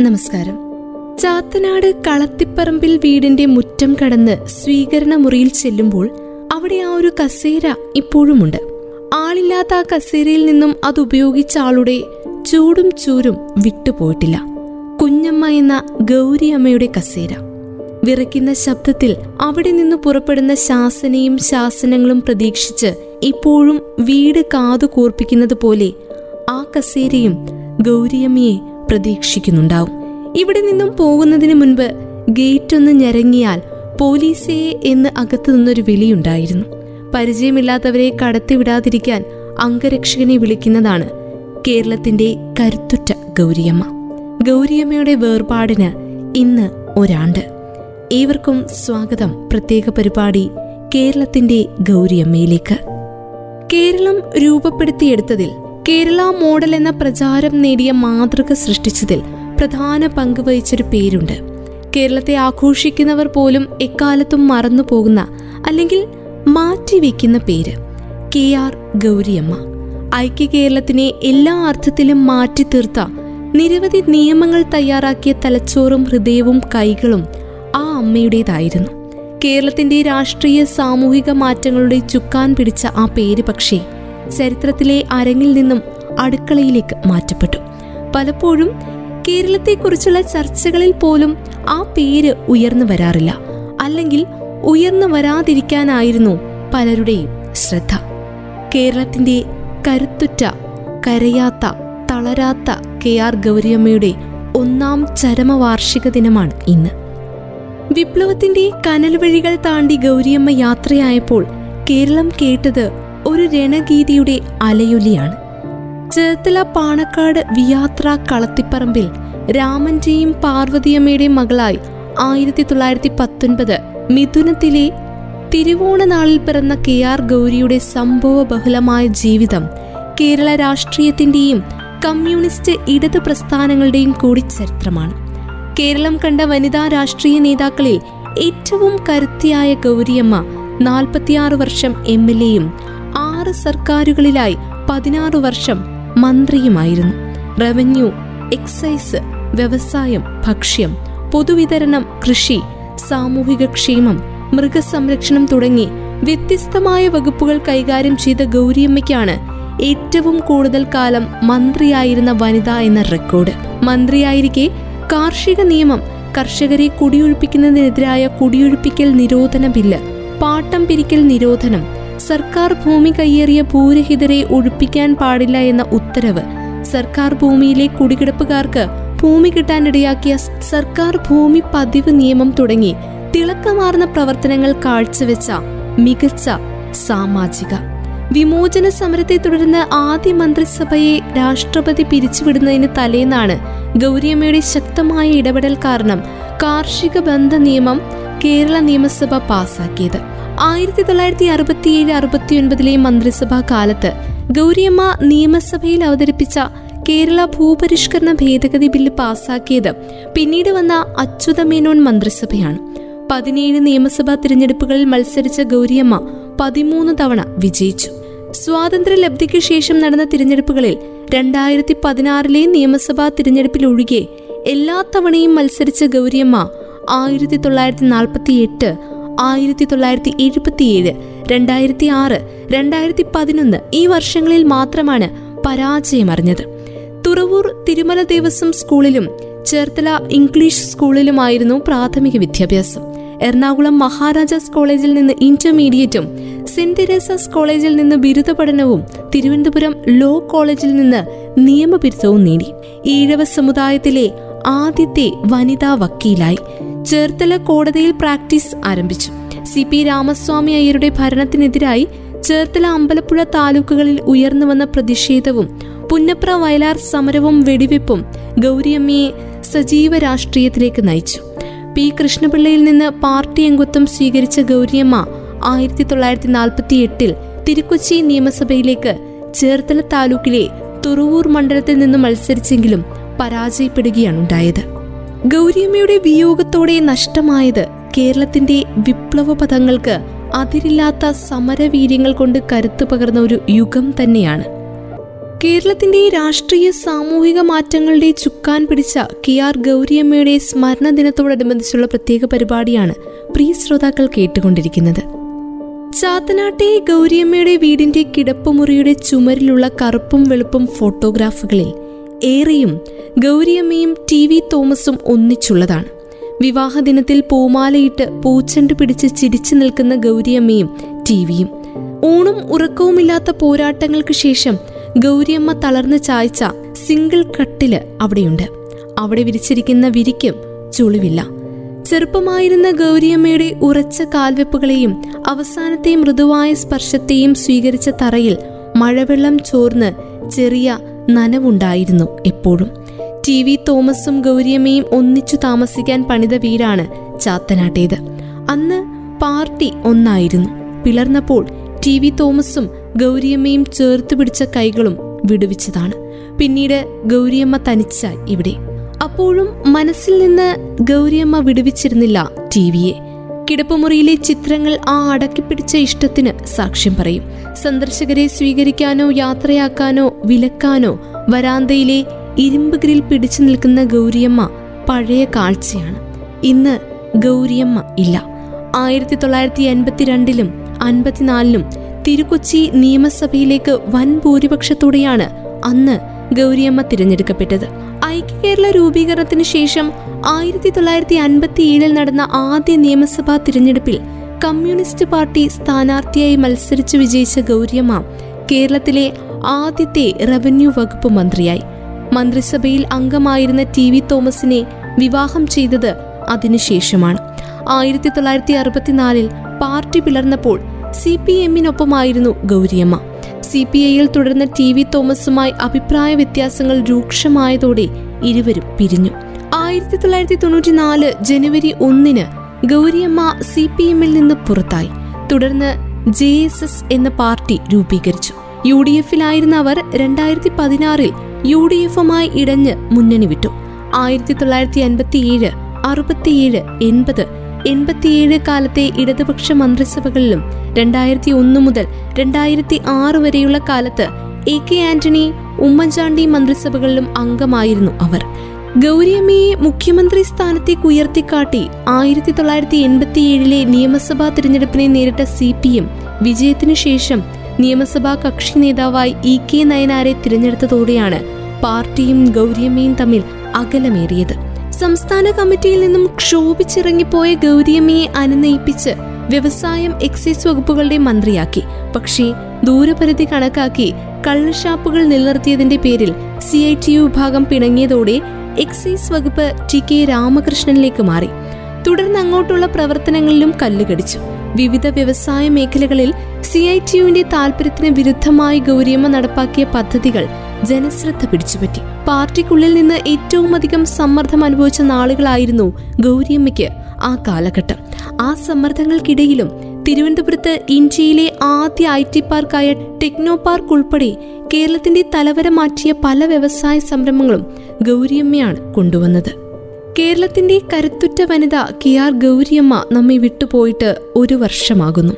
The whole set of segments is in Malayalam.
നമസ്കാരം. ചാത്തനാട് കളത്തിപ്പറമ്പിൽ വീടിന്റെ മുറ്റം കടന്ന് സ്വീകരണ മുറിയിൽ ചെല്ലുമ്പോൾ അവിടെ ആ ഒരു കസേര ഇപ്പോഴുമുണ്ട്. ആളില്ലാത്ത ആ കസേരയിൽ നിന്നും അത് ഉപയോഗിച്ച ആളുടെ ചൂടും ചൂരും വിട്ടുപോയിട്ടില്ല. കുഞ്ഞമ്മ എന്ന ഗൗരിയമ്മയുടെ കസേര. വിറയ്ക്കുന്ന ശബ്ദത്തിൽ അവിടെ നിന്ന് പുറപ്പെടുന്ന ശാസനയും ശാസനങ്ങളും പ്രതീക്ഷിച്ച് ഇപ്പോഴും വീട് കാതു കൂർപ്പിക്കുന്നത് പോലെ ആ കസേരയും ഗൗരിയമ്മയെ പ്രതീക്ഷിക്കുന്നുണ്ടാവും. ഇവിടെ നിന്നും പോകുന്നതിന് മുൻപ് ഗേറ്റ് ഒന്ന് ഞെരങ്ങിയാൽ പോലീസേ എന്ന് അകത്തു നിന്നൊരു വിളിയുണ്ടായിരുന്നു. പരിചയമില്ലാത്തവരെ കടത്തിവിടാതിരിക്കാൻ അംഗരക്ഷകനെ വിളിക്കുന്നതാണ് കേരളത്തിന്റെ കരുത്തുറ്റ ഗൗരിയമ്മ. ഗൗരിയമ്മയുടെ വേർപാടിന് ഇന്ന് ഒരാണ്ട്. ഏവർക്കും സ്വാഗതം പ്രത്യേക പരിപാടി കേരളത്തിന്റെ ഗൗരിയമ്മയിലേക്ക്. കേരളം രൂപപ്പെടുത്തിയെടുത്തതിൽ കേരള മോഡൽ എന്ന പ്രചാരം നേടിയ മാതൃക സൃഷ്ടിച്ചതിൽ പ്രധാന പങ്ക് വഹിച്ചൊരു പേരുണ്ട്. കേരളത്തെ ആഘോഷിക്കുന്നവർ പോലും എക്കാലത്തും മറന്നു പോകുന്ന അല്ലെങ്കിൽ മാറ്റിവെക്കുന്ന പേര്. K R Gouriamma. ഐക്യ കേരളത്തിനെ എല്ലാ അർത്ഥത്തിലും മാറ്റി തീർത്ത നിരവധി നിയമങ്ങൾ തയ്യാറാക്കിയ തലച്ചോറും ഹൃദയവും കൈകളും ആ അമ്മയുടേതായിരുന്നു. കേരളത്തിന്റെ രാഷ്ട്രീയ സാമൂഹിക മാറ്റങ്ങളുടെ ചുക്കാൻ പിടിച്ച ആ പേര് പക്ഷേ ചരിത്രത്തിലെ അരങ്ങിൽ നിന്നും അടുക്കളയിലേക്ക് മാറ്റപ്പെട്ടു. പലപ്പോഴും കേരളത്തെക്കുറിച്ചുള്ള ചർച്ചകളിൽ പോലും ആ പേര് ഉയർന്നു വരാറില്ല. അല്ലെങ്കിൽ ഉയർന്നു വരാതിരിക്കാനായിരുന്നു പലരുടെയും ശ്രദ്ധ. കേരളത്തിന്റെ കരുത്തുറ്റ കരയാത്ത തളരാത്ത കെ ആർ ഗൗരിയമ്മയുടെ ഒന്നാം ചരമവാർഷിക ദിനമാണ് ഇന്ന്. വിപ്ലവത്തിന്റെ കനൽ വഴികൾ താണ്ടി ഗൗരിയമ്മ യാത്രയായപ്പോൾ കേരളം കേട്ടത് ഒരു രണഗീതിയുടെ അലയൊലിയാണ്. ചേർത്തല പാണക്കാട് വിയാത്ര കളത്തിപ്പറമ്പിൽ രാമന്റെയും പാർവതിയമ്മയുടെയും മകളായി ആയിരത്തി തൊള്ളായിരത്തി പത്തൊൻപത് മിഥുനത്തിലെ തിരുവോണനാളിൽ പിറന്ന കെ ആർ ഗൗരിയുടെ സംഭവ ബഹുലമായ ജീവിതം കേരള രാഷ്ട്രീയത്തിന്റെയും കമ്മ്യൂണിസ്റ്റ് ഇടത് പ്രസ്ഥാനങ്ങളുടെയും കൂടി ചരിത്രമാണ്. കേരളം കണ്ട വനിതാ രാഷ്ട്രീയ നേതാക്കളിൽ ഏറ്റവും കരുത്തിയായ ഗൗരിയമ്മ നാൽപ്പത്തിയാറ് വർഷം എം എൽ എയും ആറ് സർക്കാരുകളിലായി പതിനാറ് വർഷം മന്ത്രിയുമായിരുന്നു. റവന്യൂ എക്സൈസ് വ്യവസായം ഭക്ഷ്യം പൊതുവിതരണം കൃഷി സാമൂഹിക ക്ഷേമം മൃഗസംരക്ഷണം തുടങ്ങി വ്യത്യസ്തമായ വകുപ്പുകൾ കൈകാര്യം ചെയ്ത ഗൗരിയമ്മയ്ക്കാണ് ഏറ്റവും കൂടുതൽ കാലം മന്ത്രിയായിരുന്ന വനിത എന്ന റെക്കോർഡ്. മന്ത്രിയായിരിക്കെ കാർഷിക നിയമം കർഷകരെ കുടിയൊഴിപ്പിക്കുന്നതിനെതിരായ കുടിയൊഴിപ്പിക്കൽ നിരോധന ബില്ല് പാട്ടം പിരിക്കൽ നിരോധനം സർക്കാർ ഭൂമി കയ്യേറിയ ഭൂരഹിതരെ ഒഴിപ്പിക്കാൻ പാടില്ല എന്ന ഉത്തരവ്. സർക്കാർ ഭൂമിയിലെ കുടികിടപ്പുകാർക്ക് ഭൂമി കിട്ടാനിടയാക്കിയ സർക്കാർ ഭൂമി പതിവ് നിയമം തുടങ്ങി തിളക്കമാർന്ന പ്രവർത്തനങ്ങൾ കാഴ്ചവെച്ച മികച്ച സാമാജിക. വിമോചന സമരത്തെ തുടർന്ന് ആദ്യ മന്ത്രിസഭയെ രാഷ്ട്രപതി പിരിച്ചുവിടുന്നതിന് തലേന്നാണ് ഗൗരിയമ്മയുടെ ശക്തമായ ഇടപെടൽ കാരണം കാർഷിക ബന്ധ നിയമം കേരള നിയമസഭ പാസാക്കിയത്. ആയിരത്തി തൊള്ളായിരത്തി അറുപത്തിയേഴ് അറുപത്തിയൊൻപതിലെ മന്ത്രിസഭാ കാലത്ത് ഗൗരിയമ്മ നിയമസഭയിൽ അവതരിപ്പിച്ച കേരള ഭൂപരിഷ്കരണ ഭേദഗതി ബില്ല് പാസാക്കിയത് പിന്നീട് വന്ന അച്യുതമേനോൻ മന്ത്രിസഭയാണ്. പതിനേഴ് നിയമസഭാ തിരഞ്ഞെടുപ്പുകളിൽ മത്സരിച്ച ഗൗരിയമ്മ പതിമൂന്ന് തവണ വിജയിച്ചു. സ്വാതന്ത്ര്യ ലബ്ധിക്ക് ശേഷം നടന്ന തിരഞ്ഞെടുപ്പുകളിൽ രണ്ടായിരത്തി പതിനാറിലെ നിയമസഭാ തിരഞ്ഞെടുപ്പിൽ ഒഴികെ എല്ലാ തവണയും മത്സരിച്ച ഗൗരിയമ്മ ആയിരത്തി തൊള്ളായിരത്തി നാൽപ്പത്തി എട്ട് ആയിരത്തി തൊള്ളായിരത്തി എഴുപത്തിയേഴ് രണ്ടായിരത്തി ആറ് രണ്ടായിരത്തി പതിനൊന്ന് ഈ വർഷങ്ങളിൽ മാത്രമാണ് പരാജയമറിഞ്ഞത്. തുറവൂർ തിരുമല ദേവസ്വം സ്കൂളിലും ചേർത്തല ഇംഗ്ലീഷ് സ്കൂളിലുമായിരുന്നു പ്രാഥമിക വിദ്യാഭ്യാസം. എറണാകുളം മഹാരാജാസ് കോളേജിൽ നിന്ന് ഇന്റർമീഡിയറ്റും സെന്റ് തെരേസസ് കോളേജിൽ നിന്ന് ബിരുദ പഠനവും തിരുവനന്തപുരം ലോ കോളേജിൽ നിന്ന് നിയമ ബിരുദവും നേടി. ഈഴവ സമുദായത്തിലെ ആദ്യത്തെ വനിതാ വക്കീലായി. ചേർത്തല കോടതിയിൽ പ്രാക്ടീസ് ആരംഭിച്ചു. സി പി രാമസ്വാമി അയ്യരുടെ ഭരണത്തിനെതിരായി ചേർത്തല അമ്പലപ്പുഴ താലൂക്കുകളിൽ ഉയർന്നു വന്ന പ്രതിഷേധവും പുന്നപ്ര വയലാർ സമരവും വെടിവെപ്പും ഗൗരിയമ്മയെ സജീവ രാഷ്ട്രീയത്തിലേക്ക് നയിച്ചു. പി കൃഷ്ണപിള്ളയിൽ നിന്ന് പാർട്ടി അംഗത്വം സ്വീകരിച്ച ഗൗരിയമ്മ ആയിരത്തി തൊള്ളായിരത്തി നാൽപ്പത്തി എട്ടിൽ തിരുക്കൊച്ചി നിയമസഭയിലേക്ക് ചേർത്തല താലൂക്കിലെ തുറവൂർ മണ്ഡലത്തിൽ നിന്ന് മത്സരിച്ചെങ്കിലും പരാജയപ്പെടുകയാണ് ഉണ്ടായത് ഗൗരിയമ്മയുടെ വിയോഗത്തോടെ നഷ്ടമായത് കേരളത്തിന്റെ വിപ്ലവ പദങ്ങൾക്ക് അതിരില്ലാത്ത സമരവീര്യങ്ങൾ കൊണ്ട് കരുത്തു പകർന്ന ഒരു യുഗം തന്നെയാണ്. കേരളത്തിന്റെ രാഷ്ട്രീയ സാമൂഹിക മാറ്റങ്ങളുടെ ചുക്കാൻ പിടിച്ച കെ ആർ ഗൗരിയമ്മയുടെ സ്മരണ ദിനത്തോടനുബന്ധിച്ചുള്ള പ്രത്യേക പരിപാടിയാണ് പ്രിയ ശ്രോതാക്കൾ കേട്ടുകൊണ്ടിരിക്കുന്നത്. ചാത്തനാട്ടെ ഗൗരിയമ്മയുടെ വീടിന്റെ കിടപ്പുമുറിയുടെ ചുമരിലുള്ള കറുപ്പും വെളുപ്പും ഫോട്ടോഗ്രാഫുകളിൽ ഏറെയും ഗൗരിയമ്മയും ടി വി തോമസും ഒന്നിച്ചുള്ളതാണ്. വിവാഹദിനത്തിൽ പൂമാലയിട്ട് പൂച്ചണ്ട് പിടിച്ച് ചിരിച്ചു നിൽക്കുന്ന ഗൗരിയമ്മയും ടി വിയും. ഊണും ഉറക്കവുമില്ലാത്ത പോരാട്ടങ്ങൾക്ക് ശേഷം ഗൗരിയമ്മ തളർന്ന് ചായ്ച്ച സിംഗിൾ കട്ടിൽ അവിടെയുണ്ട്. അവിടെ വിരിച്ചിരിക്കുന്ന വിരിക്കും ചുളിവില്ല. ചെറുപ്പമായിരുന്ന ഗൗരിയമ്മയുടെ ഉറച്ച കാൽവെപ്പുകളെയും അവസാനത്തെ മൃദുവായ സ്പർശത്തെയും സ്വീകരിച്ച തറയിൽ മഴവെള്ളം ചോർന്ന് ചെറിയ നനവുണ്ടായിരുന്നു എപ്പോഴും. ടി വി തോമസും ഗൗരിയമ്മയും ഒന്നിച്ചു താമസിക്കാൻ പണിത വീടാണ് ചാത്തനാട്ടേത്. അന്ന് പാർട്ടി ഒന്നായിരുന്നു. പിളർന്നപ്പോൾ ടി വി തോമസും ഗൗരിയമ്മയും ചേർത്ത് പിടിച്ച കൈകളും വിടുവിച്ചതാണ്. പിന്നീട് ഗൗരിയമ്മ തനിച്ചായി ഇവിടെ. അപ്പോഴും മനസ്സിൽ നിന്ന് ഗൗരിയമ്മ വിടുവിച്ചിരുന്നില്ല ടി വിയെ. കിടപ്പുമുറിയിലെ ചിത്രങ്ങൾ ആ അടക്കിപ്പിടിച്ച ഇഷ്ടത്തിന് സാക്ഷ്യം പറയും. സന്ദർശകരെ സ്വീകരിക്കാനോ യാത്രയാക്കാനോ വിലക്കാനോ വരാന്തയിലെ ഇരുമ്പ് ഗ്രിൽ പിടിച്ചു നിൽക്കുന്ന ഗൗരിയമ്മ പഴയ കാഴ്ചയാണ്. ഇന്ന് ഗൗരിയമ്മ ഇല്ല. ആയിരത്തി തൊള്ളായിരത്തി എൺപത്തിരണ്ടിലും അൻപത്തിനാലിലും തിരുക്കൊച്ചി നിയമസഭയിലേക്ക് വൻ ഭൂരിപക്ഷത്തോടെയാണ് അന്ന് ഗൗരിയമ്മ തിരഞ്ഞെടുക്കപ്പെട്ടത്. ഐക്യ കേരള രൂപീകരണത്തിന് ശേഷം ആയിരത്തി തൊള്ളായിരത്തി അൻപത്തി ഏഴിൽ നടന്ന ആദ്യ നിയമസഭാ തിരഞ്ഞെടുപ്പിൽ കമ്മ്യൂണിസ്റ്റ് പാർട്ടി സ്ഥാനാർത്ഥിയായി മത്സരിച്ചു വിജയിച്ച ഗൗരിയമ്മ കേരളത്തിലെ ആദ്യത്തെ റവന്യൂ വകുപ്പ് മന്ത്രിയായി. മന്ത്രിസഭയിൽ അംഗമായിരുന്ന ടി വി തോമസിനെ വിവാഹം ചെയ്തത് അതിനുശേഷമാണ് ആയിരത്തി തൊള്ളായിരത്തി അറുപത്തിനാലിൽ പാർട്ടി പിളർന്നപ്പോൾ സി പി എമ്മിനൊപ്പമായിരുന്നു ഗൗരിയമ്മ. സി പി ഐയിൽ തുടർന്ന ടി വി തോമസുമായി അഭിപ്രായ വ്യത്യാസങ്ങൾ രൂക്ഷമായതോടെ ഇരുവരും പിരിഞ്ഞു. ആയിരത്തി തൊള്ളായിരത്തി തൊണ്ണൂറ്റി നാല് ജനുവരി ഒന്നിന് ഗൗരിയമ്മ സി പി എമ്മിൽ നിന്ന് പുറത്തായി. തുടർന്ന് ജെ എസ് എസ് എന്ന പാർട്ടി രൂപീകരിച്ചു. യു ഡി എഫിലായിരുന്ന അവർ രണ്ടായിരത്തി പതിനാറിൽ യു ഡി എഫുമായി ഇടഞ്ഞ് മുന്നണി വിട്ടു. ആയിരത്തി തൊള്ളായിരത്തി അൻപത്തിയേഴ് അറുപത്തിയേഴ് എൺപത് എൺപത്തിയേഴ് കാലത്തെ ഇടതുപക്ഷ മന്ത്രിസഭകളിലും രണ്ടായിരത്തി ഒന്ന് മുതൽ രണ്ടായിരത്തി ആറ് വരെയുള്ള കാലത്ത് എ കെ ആന്റണി ഉമ്മൻചാണ്ടി മന്ത്രിസഭകളിലും അംഗമായിരുന്നു അവർ. ഗൗരിയമ്മയെ മുഖ്യമന്ത്രി സ്ഥാനത്തേക്ക് ഉയർത്തിക്കാട്ടി ആയിരത്തി തൊള്ളായിരത്തി എൺപത്തിയേഴിലെ നിയമസഭാ തിരഞ്ഞെടുപ്പിനെ നേരിട്ട സി പി എം വിജയത്തിനു ശേഷം നിയമസഭാ കക്ഷി നേതാവായി ഇ കെ നയനാരെ തിരഞ്ഞെടുത്തതോടെയാണ് പാർട്ടിയും ഗൗരിയമ്മയും തമ്മിൽ അകലമേറിയത്. സംസ്ഥാന കമ്മിറ്റിയിൽ നിന്നും ക്ഷോഭിച്ചിറങ്ങിപ്പോയ ഗൗരിയമ്മയെ അനുനയിപ്പിച്ച് വ്യവസായം എക്സൈസ് വകുപ്പുകളുടെ മന്ത്രിയാക്കി. പക്ഷേ ദൂരപരിധി കണക്കാക്കി കള്ളുഷാപ്പുകൾ നിലനിർത്തിയതിന്റെ പേരിൽ സി ഐ ടി യു വിഭാഗം പിണങ്ങിയതോടെ എക്സൈസ് വകുപ്പ് ടി കെ രാമകൃഷ്ണനിലേക്ക് മാറി. തുടർന്ന് അങ്ങോട്ടുള്ള പ്രവർത്തനങ്ങളിലും കല്ലുകടിച്ചു വിവിധ വ്യവസായ മേഖലകളിൽ സി ഐ ടി യുവിന്റെ താൽപര്യത്തിന് വിരുദ്ധമായി ഗൗരിയമ്മ നടപ്പാക്കിയ പദ്ധതികൾ ജനശ്രദ്ധ പിടിച്ചുപറ്റി. പാർട്ടിക്കുള്ളിൽ നിന്ന് ഏറ്റവും അധികം സമ്മർദ്ദം അനുഭവിച്ച നാളുകളായിരുന്നു ഗൗരിയമ്മയ്ക്ക് ആ കാലഘട്ടം. ആ സമ്മർദ്ദങ്ങൾക്കിടയിലും തിരുവനന്തപുരത്ത് ഇന്ത്യയിലെ ആദ്യ ഐ ടി പാർക്കായ ടെക്നോ പാർക്ക് ഉൾപ്പെടെ കേരളത്തിന്റെ തലവര മാറ്റിയ പല വ്യവസായ സംരംഭങ്ങളും ഗൗരിയമ്മയാണ് കൊണ്ടുവന്നത്. കേരളത്തിന്റെ കരുത്തുറ്റ വനിത കെ ആർ ഗൗരിയമ്മ നമ്മെ വിട്ടുപോയിട്ട് ഒരു വർഷമാകുന്നു.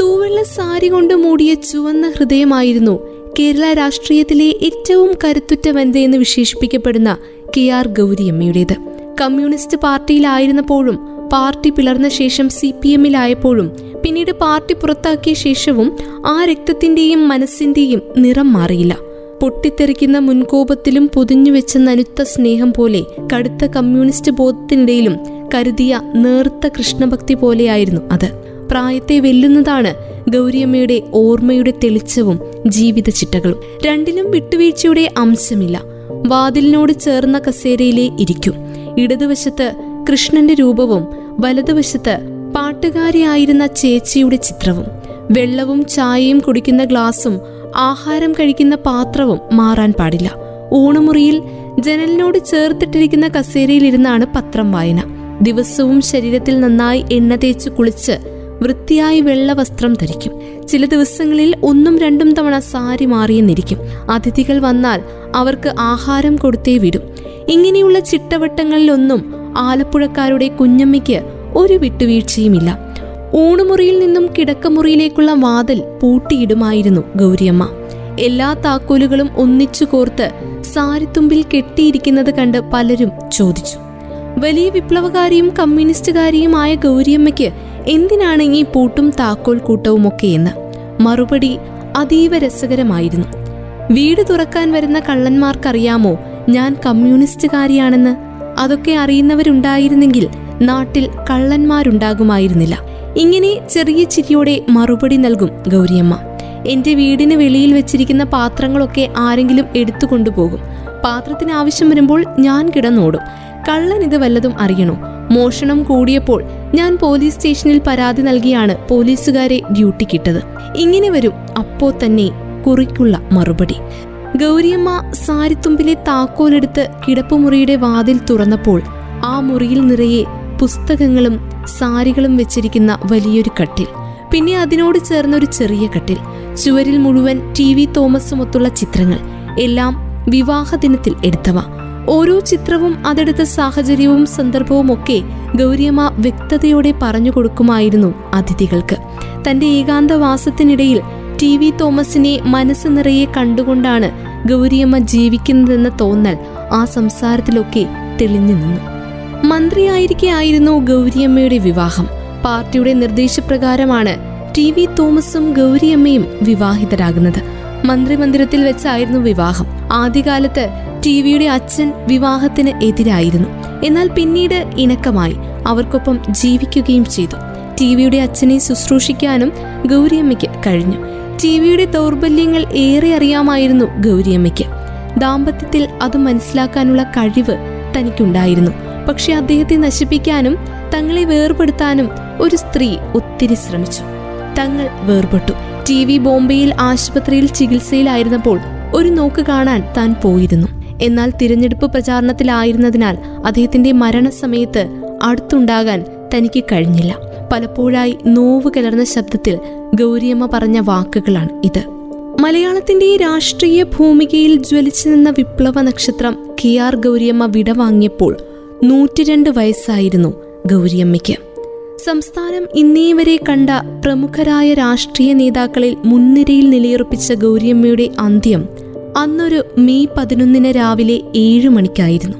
തൂവെള്ള സാരി കൊണ്ട് മൂടിയ ചുവന്ന ഹൃദയമായിരുന്നു കേരള രാഷ്ട്രീയത്തിലെ ഏറ്റവും കരുത്തുറ്റ വനിതയെന്ന് വിശേഷിപ്പിക്കപ്പെടുന്ന കെ ആർ ഗൗരിയമ്മയുടേത്. കമ്മ്യൂണിസ്റ്റ് പാർട്ടിയിലായിരുന്നപ്പോഴും പാർട്ടി പിളർന്ന ശേഷം സി പി എമ്മിലായപ്പോഴും പിന്നീട് പാർട്ടി പുറത്താക്കിയ ശേഷവും ആ രക്തത്തിന്റെയും മനസ്സിന്റെയും നിറം മാറിയില്ല. പൊട്ടിത്തെറിക്കുന്ന മുൻകോപത്തിലും പൊതിഞ്ഞുവെച്ച നനുത്ത സ്നേഹം പോലെ കടുത്ത കമ്മ്യൂണിസ്റ്റ് ബോധത്തിനിടയിലും കരുതിയ നേർത്ത കൃഷ്ണഭക്തി പോലെയായിരുന്നു അത്. പ്രായത്തെ വെല്ലുന്നതാണ് ഗൗരിയമ്മയുടെ ഓർമ്മയുടെ തെളിച്ചവും ജീവിത ചിട്ടകളും രണ്ടിലും വിട്ടുവീഴ്ചയുടെ അംശമില്ല. വാതിലിനോട് ചേർന്ന കസേരയിലെ ഇരിക്കും. ഇടതുവശത്ത് കൃഷ്ണന്റെ രൂപവും വലതുവശത്ത് പാട്ടുകാരിയായിരുന്ന ചേച്ചിയുടെ ചിത്രവും വെള്ളവും ചായയും കുടിക്കുന്ന ഗ്ലാസും ആഹാരം കഴിക്കുന്ന പാത്രവും മാറാൻ പാടില്ല. ഊണുമുറിയിൽ ജനലിനോട് ചേർത്തിട്ടിരിക്കുന്ന കസേരയിലിരുന്നാണ് പത്രം വായന. ദിവസവും ശരീരത്തിൽ നന്നായി എണ്ണ തേച്ച് കുളിച്ച് വൃത്തിയായി വെള്ള വസ്ത്രം ധരിക്കും. ചില ദിവസങ്ങളിൽ ഒന്നും രണ്ടും തവണ സാരി മാറിയെന്നിരിക്കും. അതിഥികൾ വന്നാൽ അവർക്ക് ആഹാരം കൊടുത്തേ വിടും. ഇങ്ങനെയുള്ള ചിട്ടവട്ടങ്ങളിലൊന്നും ആലപ്പുഴക്കാരുടെ കുഞ്ഞമ്മയ്ക്ക് ഒരു വിട്ടുവീഴ്ചയുമില്ല. ഊണുമുറിയിൽ നിന്നും കിടക്കമുറിയിലേക്കുള്ള വാതിൽ പൂട്ടിയിടുമായിരുന്നു ഗൗരിയമ്മ. എല്ലാ താക്കോലുകളും ഒന്നിച്ചു കോർത്ത് സാരിത്തുമ്പിൽ കെട്ടിയിരിക്കുന്നത് കണ്ട് പലരും ചോദിച്ചു. വലിയ വിപ്ലവകാരിയും കമ്മ്യൂണിസ്റ്റുകാരിയുമായ ഗൗരിയമ്മയ്ക്ക് എന്തിനാണ് ഈ പൂട്ടും താക്കോൽ കൂട്ടവുമൊക്കെയെന്ന് മറുപടി അതീവ രസകരമായിരുന്നു. വീട് തുറക്കാൻ വരുന്ന കള്ളന്മാർക്കറിയാമോ? ഞാൻ കമ്മ്യൂണിസ്റ്റുകാരിയാണെന്ന്? അതൊക്കെ അറിയുന്നവരുണ്ടായിരുന്നെങ്കിൽ നാട്ടിൽ കള്ളന്മാരുണ്ടാകുമായിരുന്നില്ല. ഇങ്ങനെ ചെറിയ ചിരിയോടെ മറുപടി നൽകും ഗൗരിയമ്മ. എന്റെ വീടിന് വെളിയിൽ വെച്ചിരിക്കുന്ന പാത്രങ്ങളൊക്കെ ആരെങ്കിലും എടുത്തു കൊണ്ടുപോകും. പാത്രത്തിന് ആവശ്യം വരുമ്പോൾ ഞാൻ കിടന്നോടും. കള്ളൻ ഇത് വല്ലതും അറിയണോ? മോഷണം കൂടിയപ്പോൾ ഞാൻ പോലീസ് സ്റ്റേഷനിൽ പരാതി നൽകിയാണ് പോലീസുകാരെ ഡ്യൂട്ടി ഡ്യൂട്ടിക്കിട്ടത് ഇങ്ങനെ വരും അപ്പോ തന്നെ കുറിക്കുള്ള മറുപടി. ഗൗരിയമ്മ സാരിത്തുമ്പിലെ താക്കോലെടുത്ത് കിടപ്പുമുറിയുടെ വാതിൽ തുറന്നപ്പോൾ ആ മുറിയിൽ നിറയെ പുസ്തകങ്ങളും സാരികളും വെച്ചിരിക്കുന്ന വലിയൊരു കട്ടിൽ. പിന്നെ അതിനോട് ചേർന്നൊരു ചെറിയ കട്ടിൽ. ചുവരിൽ മുഴുവൻ ടി വി തോമസുമൊത്തുള്ള ചിത്രങ്ങൾ. എല്ലാം വിവാഹ ദിനത്തിൽ എടുത്തവ. ഓരോ ചിത്രവും അതെടുത്ത സാഹചര്യവും സന്ദർഭവും ഒക്കെ ഗൗരിയമ്മ വ്യക്തതയോടെ പറഞ്ഞു കൊടുക്കുമായിരുന്നു അതിഥികൾക്ക്. തന്റെ ഏകാന്തവാസത്തിനിടയിൽ ടി വി തോമസിനെ മനസ്സ് നിറയെ കണ്ടുകൊണ്ടാണ് ഗൗരിയമ്മ ജീവിക്കുന്നതെന്ന തോന്നൽ ആ സംസാരത്തിലൊക്കെ തെളിഞ്ഞു നിന്നു. മന്ത്രിയായിരിക്കെ ആയിരുന്നു ഗൗരിയമ്മയുടെ വിവാഹം. പാർട്ടിയുടെ നിർദ്ദേശപ്രകാരമാണ് ടി വി തോമസും ഗൗരിയമ്മയും വിവാഹിതരാകുന്നത്. മന്ത്രിമന്ദിരത്തിൽ വെച്ചായിരുന്നു വിവാഹം. ആദ്യകാലത്ത് ടി വിയുടെ അച്ഛൻ വിവാഹത്തിന് എതിരായിരുന്നു. എന്നാൽ പിന്നീട് ഇണക്കമായി അവർക്കൊപ്പം ജീവിക്കുകയും ചെയ്തു. ടി വിയുടെ അച്ഛനെ ശുശ്രൂഷിക്കാനും ഗൗരിയമ്മയ്ക്ക് കഴിഞ്ഞു. ടി വിയുടെ ദൗർബല്യങ്ങൾ ഏറെ അറിയാമായിരുന്നു ഗൗരിയമ്മയ്ക്ക്. ദാമ്പത്യത്തിൽ അത് മനസ്സിലാക്കാനുള്ള കഴിവ് തനിക്കുണ്ടായിരുന്നു. പക്ഷെ അദ്ദേഹത്തെ നശിപ്പിക്കാനും തങ്ങളെ വേർപെടുത്താനും ഒരു സ്ത്രീ ഒത്തിരി ശ്രമിച്ചു. തങ്ങൾ വേർപെട്ടു. ടി വി ബോംബെയിൽ ആശുപത്രിയിൽ ചികിത്സയിലായിരുന്നപ്പോൾ ഒരു നോക്ക് കാണാൻ താൻ പോയിരുന്നു. എന്നാൽ തിരഞ്ഞെടുപ്പ് പ്രചാരണത്തിലായിരുന്നതിനാൽ അദ്ദേഹത്തിന്റെ മരണസമയത്ത് അടുത്തുണ്ടാകാൻ തനിക്ക് കഴിഞ്ഞില്ല. പലപ്പോഴായി നോവ് കലർന്ന ശബ്ദത്തിൽ ഗൗരിയമ്മ പറഞ്ഞ വാക്കുകളാണ് ഇത്. മലയാളത്തിന്റെ രാഷ്ട്രീയ ഭൂമികയിൽ ജ്വലിച്ചു നിന്ന വിപ്ലവ നക്ഷത്രം കെ ആർ ഗൗരിയമ്മ വിടവാങ്ങിയപ്പോൾ നൂറ്റിരണ്ട് വയസ്സായിരുന്നു ഗൗരിയമ്മയ്ക്ക്. സംസ്ഥാനം ഇന്നേ വരെ കണ്ട പ്രമുഖരായ രാഷ്ട്രീയ നേതാക്കളിൽ മുൻനിരയിൽ നിലയുറപ്പിച്ച ഗൗരിയമ്മയുടെ അന്ത്യം അന്നൊരു മെയ് പതിനൊന്നിന് രാവിലെ ഏഴു മണിക്കായിരുന്നു.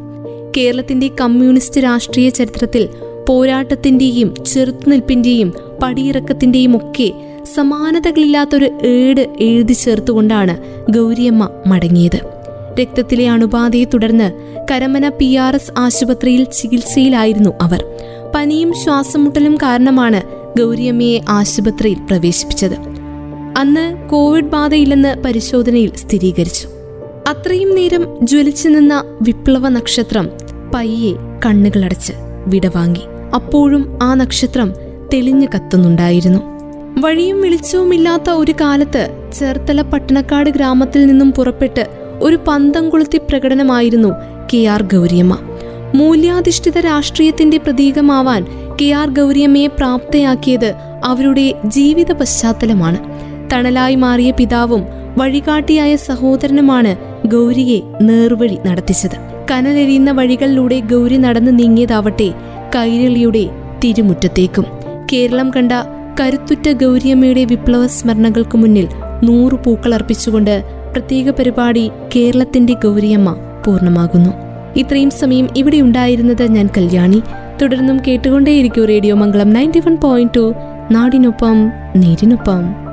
കേരളത്തിന്റെ കമ്മ്യൂണിസ്റ്റ് രാഷ്ട്രീയ ചരിത്രത്തിൽ പോരാട്ടത്തിന്റെയും ചെറുത്തുനിൽപ്പിന്റെയും പടിയിറക്കത്തിന്റെയും ഒക്കെ സമാനതകളില്ലാത്തൊരു ഏട് എഴുതി ചേർത്തുകൊണ്ടാണ് ഗൗരിയമ്മ മടങ്ങിയത്. രക്തത്തിലെ അണുബാധയെ തുടർന്ന് കരമന പി ആർ എസ് ആശുപത്രിയിൽ ചികിത്സയിലായിരുന്നു അവർ. പനിയും ശ്വാസമുട്ടലും കാരണമാണ് ഗൗരിയമ്മയെ ആശുപത്രിയിൽ പ്രവേശിപ്പിച്ചത്. അന്ന് കോവിഡ് ബാധയില്ലെന്ന് പരിശോധനയിൽ സ്ഥിരീകരിച്ചു. അത്രയും നേരം ജ്വലിച്ചു നിന്ന വിപ്ലവ നക്ഷത്രം പയ്യെ കണ്ണുകളടച്ച് വിടവാങ്ങി. അപ്പോഴും ആ നക്ഷത്രം തെളിഞ്ഞു കത്തുന്നുണ്ടായിരുന്നു. വഴിയും വെളിച്ചവുമില്ലാത്ത ഒരു കാലത്ത് ചേർത്തല പട്ടണക്കാട് ഗ്രാമത്തിൽ നിന്നും പുറപ്പെട്ട് ഒരു പന്തം കൊളുത്തി പ്രകടനമായിരുന്നു കെ ആർ ഗൗരിയമ്മ. മൂല്യാധിഷ്ഠിത രാഷ്ട്രീയത്തിന്റെ പ്രതീകമാവാൻ കെ ആർ ഗൗരിയമ്മയെ പ്രാപ്തയാക്കിയത് അവരുടെ ജീവിത പശ്ചാത്തലമാണ് തണലായി മാറിയ പിതാവും വഴികാട്ടിയായ സഹോദരനുമാണ് ഗൗരിയെ നേർവഴി നടത്തിച്ചത്. കനലെരിയുന്ന വഴികളിലൂടെ ഗൗരി നടന്നു നീങ്ങിയതാവട്ടെ കൈരളിയുടെ തിരുമുറ്റത്തേക്കും. കേരളം കണ്ട കരുത്തുറ്റ ഗൗരിയമ്മയുടെ വിപ്ലവ സ്മരണകൾക്ക് മുന്നിൽ നൂറു പൂക്കൾ അർപ്പിച്ചുകൊണ്ട് പ്രത്യേക പരിപാടി കേരളത്തിന്റെ ഗൗരിയമ്മ പൂർണമാകുന്നു. ഇത്രയും സമയം ഇവിടെ ഉണ്ടായിരുന്നത് ഞാൻ കല്യാണി. തുടർന്നും കേട്ടുകൊണ്ടേയിരിക്കും radio Mangalam ninety one point two. നാടിനൊപ്പം നേരിനൊപ്പം.